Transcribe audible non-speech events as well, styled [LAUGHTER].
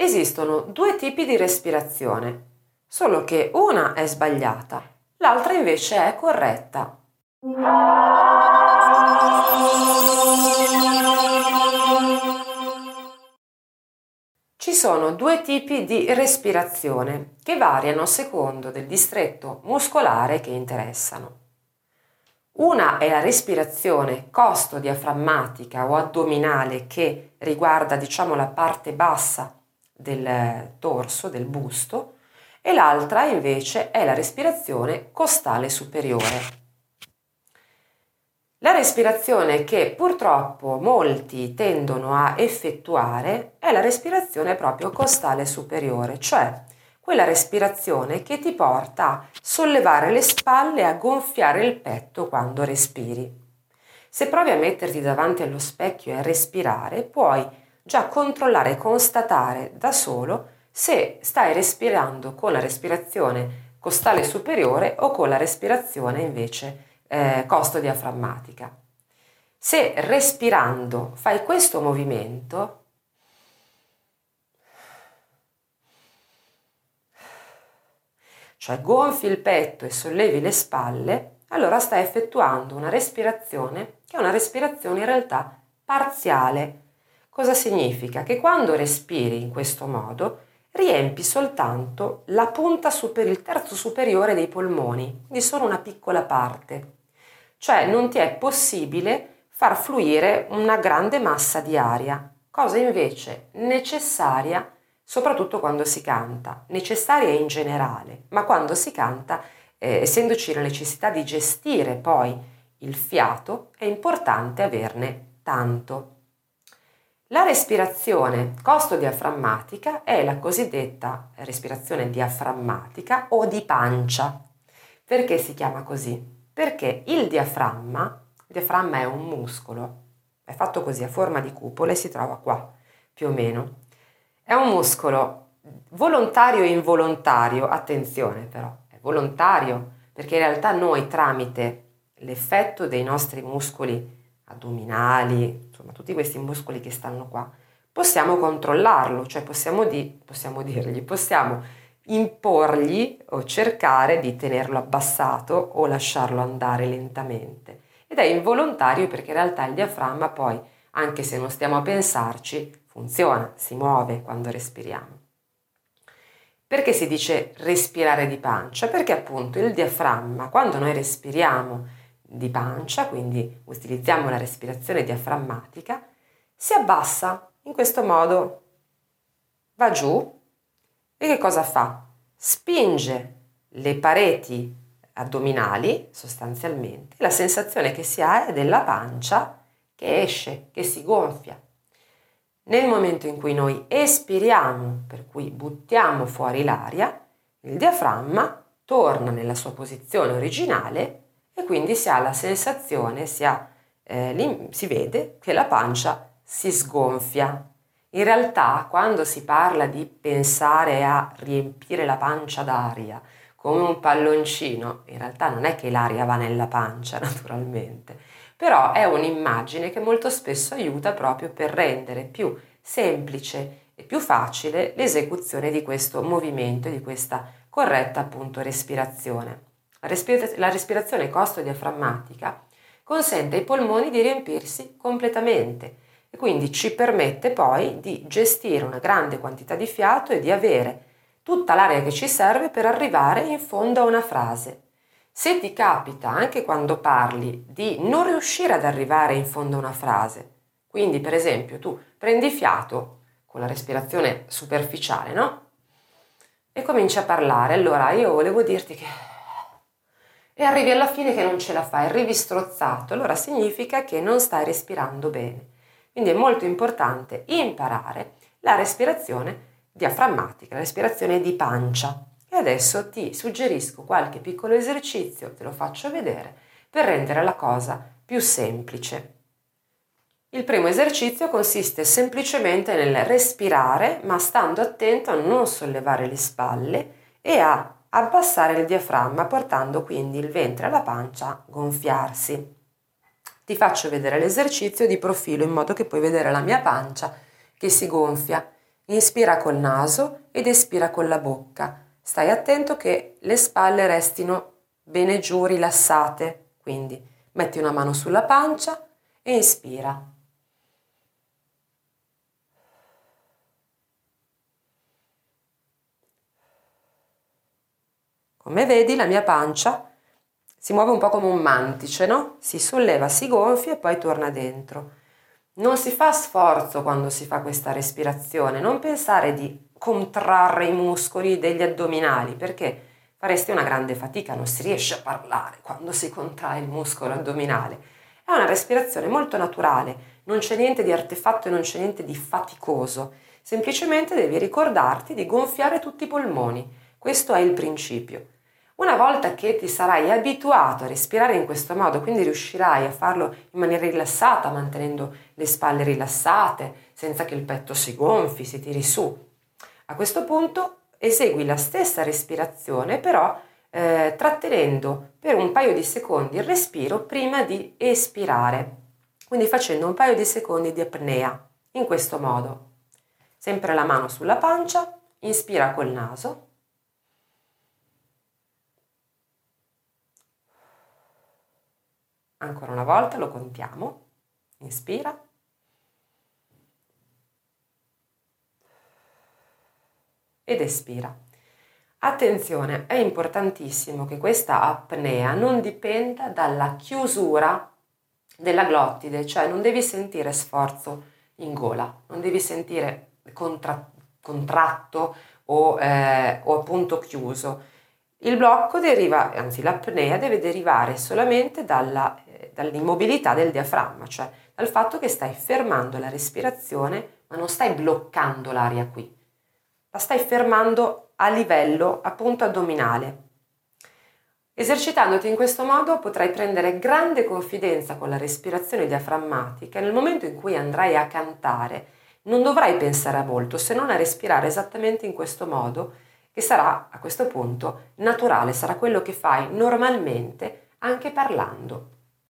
Esistono due tipi di respirazione, solo che una è sbagliata, l'altra invece è corretta. Ci sono due tipi di respirazione che variano a secondo del distretto muscolare che interessano. Una è la respirazione costo-diaframmatica o addominale che riguarda diciamo la parte bassa del torso, del busto, e l'altra invece è la respirazione costale superiore. La respirazione che purtroppo molti tendono a effettuare è la respirazione proprio costale superiore, cioè quella respirazione che ti porta a sollevare le spalle e a gonfiare il petto quando respiri. Se provi a metterti davanti allo specchio e a respirare, puoi già controllare e constatare da solo se stai respirando con la respirazione costale superiore o con la respirazione invece eh, costo diaframmatica. Se respirando fai questo movimento, cioè gonfi il petto e sollevi le spalle, allora stai effettuando una respirazione che è una respirazione in realtà parziale. Cosa significa? Che quando respiri in questo modo riempi soltanto la punta superiore, il terzo superiore dei polmoni, di solo una piccola parte. Cioè non ti è possibile far fluire una grande massa di aria, cosa invece necessaria soprattutto quando si canta, necessaria in generale, ma quando si canta, eh, essendoci la necessità di gestire poi il fiato, è importante averne tanto. La respirazione costo-diaframmatica è la cosiddetta respirazione diaframmatica o di pancia. Perché si chiama così? Perché il diaframma, il diaframma è un muscolo, è fatto così a forma di cupola e si trova qua, più o meno è un muscolo volontario e involontario, attenzione però, è volontario perché in realtà noi tramite l'effetto dei nostri muscoli addominali, insomma tutti questi muscoli che stanno qua, possiamo controllarlo, cioè possiamo, di, possiamo dirgli, possiamo imporgli o cercare di tenerlo abbassato o lasciarlo andare lentamente. Ed è involontario perché in realtà il diaframma poi, anche se non stiamo a pensarci, funziona, si muove quando respiriamo. Perché si dice respirare di pancia? Perché appunto il diaframma, quando noi respiriamo di pancia, quindi utilizziamo la respirazione diaframmatica, si abbassa in questo modo, va giù e che cosa fa? Spinge le pareti addominali sostanzialmente, la sensazione che si ha è della pancia che esce, che si gonfia. Nel momento in cui noi espiriamo, per cui buttiamo fuori l'aria, il diaframma torna nella sua posizione originale e quindi si ha la sensazione, si, ha, eh, si vede che la pancia si sgonfia. In realtà, quando si parla di pensare a riempire la pancia d'aria come un palloncino, in realtà non è che l'aria va nella pancia, [LAUGHS] naturalmente, però è un'immagine che molto spesso aiuta proprio per rendere più semplice e più facile l'esecuzione di questo movimento, di questa corretta appunto respirazione. La, respira- la respirazione costo-diaframmatica consente ai polmoni di riempirsi completamente e quindi ci permette poi di gestire una grande quantità di fiato e di avere tutta l'aria che ci serve per arrivare in fondo a una frase. Se ti capita, anche quando parli, di non riuscire ad arrivare in fondo a una frase, quindi per esempio tu prendi fiato con la respirazione superficiale, no? E cominci a parlare, allora io volevo dirti che... E arrivi alla fine che non ce la fai, arrivi strozzato, allora significa che non stai respirando bene. Quindi è molto importante imparare la respirazione diaframmatica, la respirazione di pancia. E adesso ti suggerisco qualche piccolo esercizio, te lo faccio vedere, per rendere la cosa più semplice. Il primo esercizio consiste semplicemente nel respirare, ma stando attento a non sollevare le spalle e a abbassare il diaframma, portando quindi il ventre alla pancia a gonfiarsi. Ti faccio vedere l'esercizio di profilo in modo che puoi vedere la mia pancia che si gonfia Inspira col naso ed espira con la bocca. Stai attento che le spalle restino bene giù, rilassate. Quindi metti una mano sulla pancia e inspira. Come vedi la mia pancia si muove un po' come un mantice, no? Si solleva, si gonfia e poi torna dentro. Non si fa sforzo quando si fa questa respirazione, non pensare di contrarre i muscoli degli addominali perché faresti una grande fatica, non si riesce a parlare quando si contrae il muscolo addominale. È una respirazione molto naturale, non c'è niente di artefatto e non c'è niente di faticoso, semplicemente devi ricordarti di gonfiare tutti i polmoni, questo è il principio. Una volta che ti sarai abituato a respirare in questo modo, quindi riuscirai a farlo in maniera rilassata, mantenendo le spalle rilassate, senza che il petto si gonfi, si tiri su. A questo punto esegui la stessa respirazione, però eh, trattenendo per un paio di secondi il respiro prima di espirare, quindi facendo un paio di secondi di apnea, in questo modo. Sempre la mano sulla pancia, inspira col naso Ancora una volta lo contiamo. Inspira. Ed espira. Attenzione, è importantissimo che questa apnea non dipenda dalla chiusura della glottide, cioè non devi sentire sforzo in gola, non devi sentire contra- contratto o, eh, o appunto chiuso. Il blocco deriva, anzi l'apnea deve derivare solamente dalla dall'immobilità del diaframma, cioè dal fatto che stai fermando la respirazione, ma non stai bloccando l'aria qui, la stai fermando a livello appunto addominale. Esercitandoti in questo modo potrai prendere grande confidenza con la respirazione diaframmatica e nel momento in cui andrai a cantare non dovrai pensare a molto se non a respirare esattamente in questo modo che sarà a questo punto naturale, sarà quello che fai normalmente anche parlando.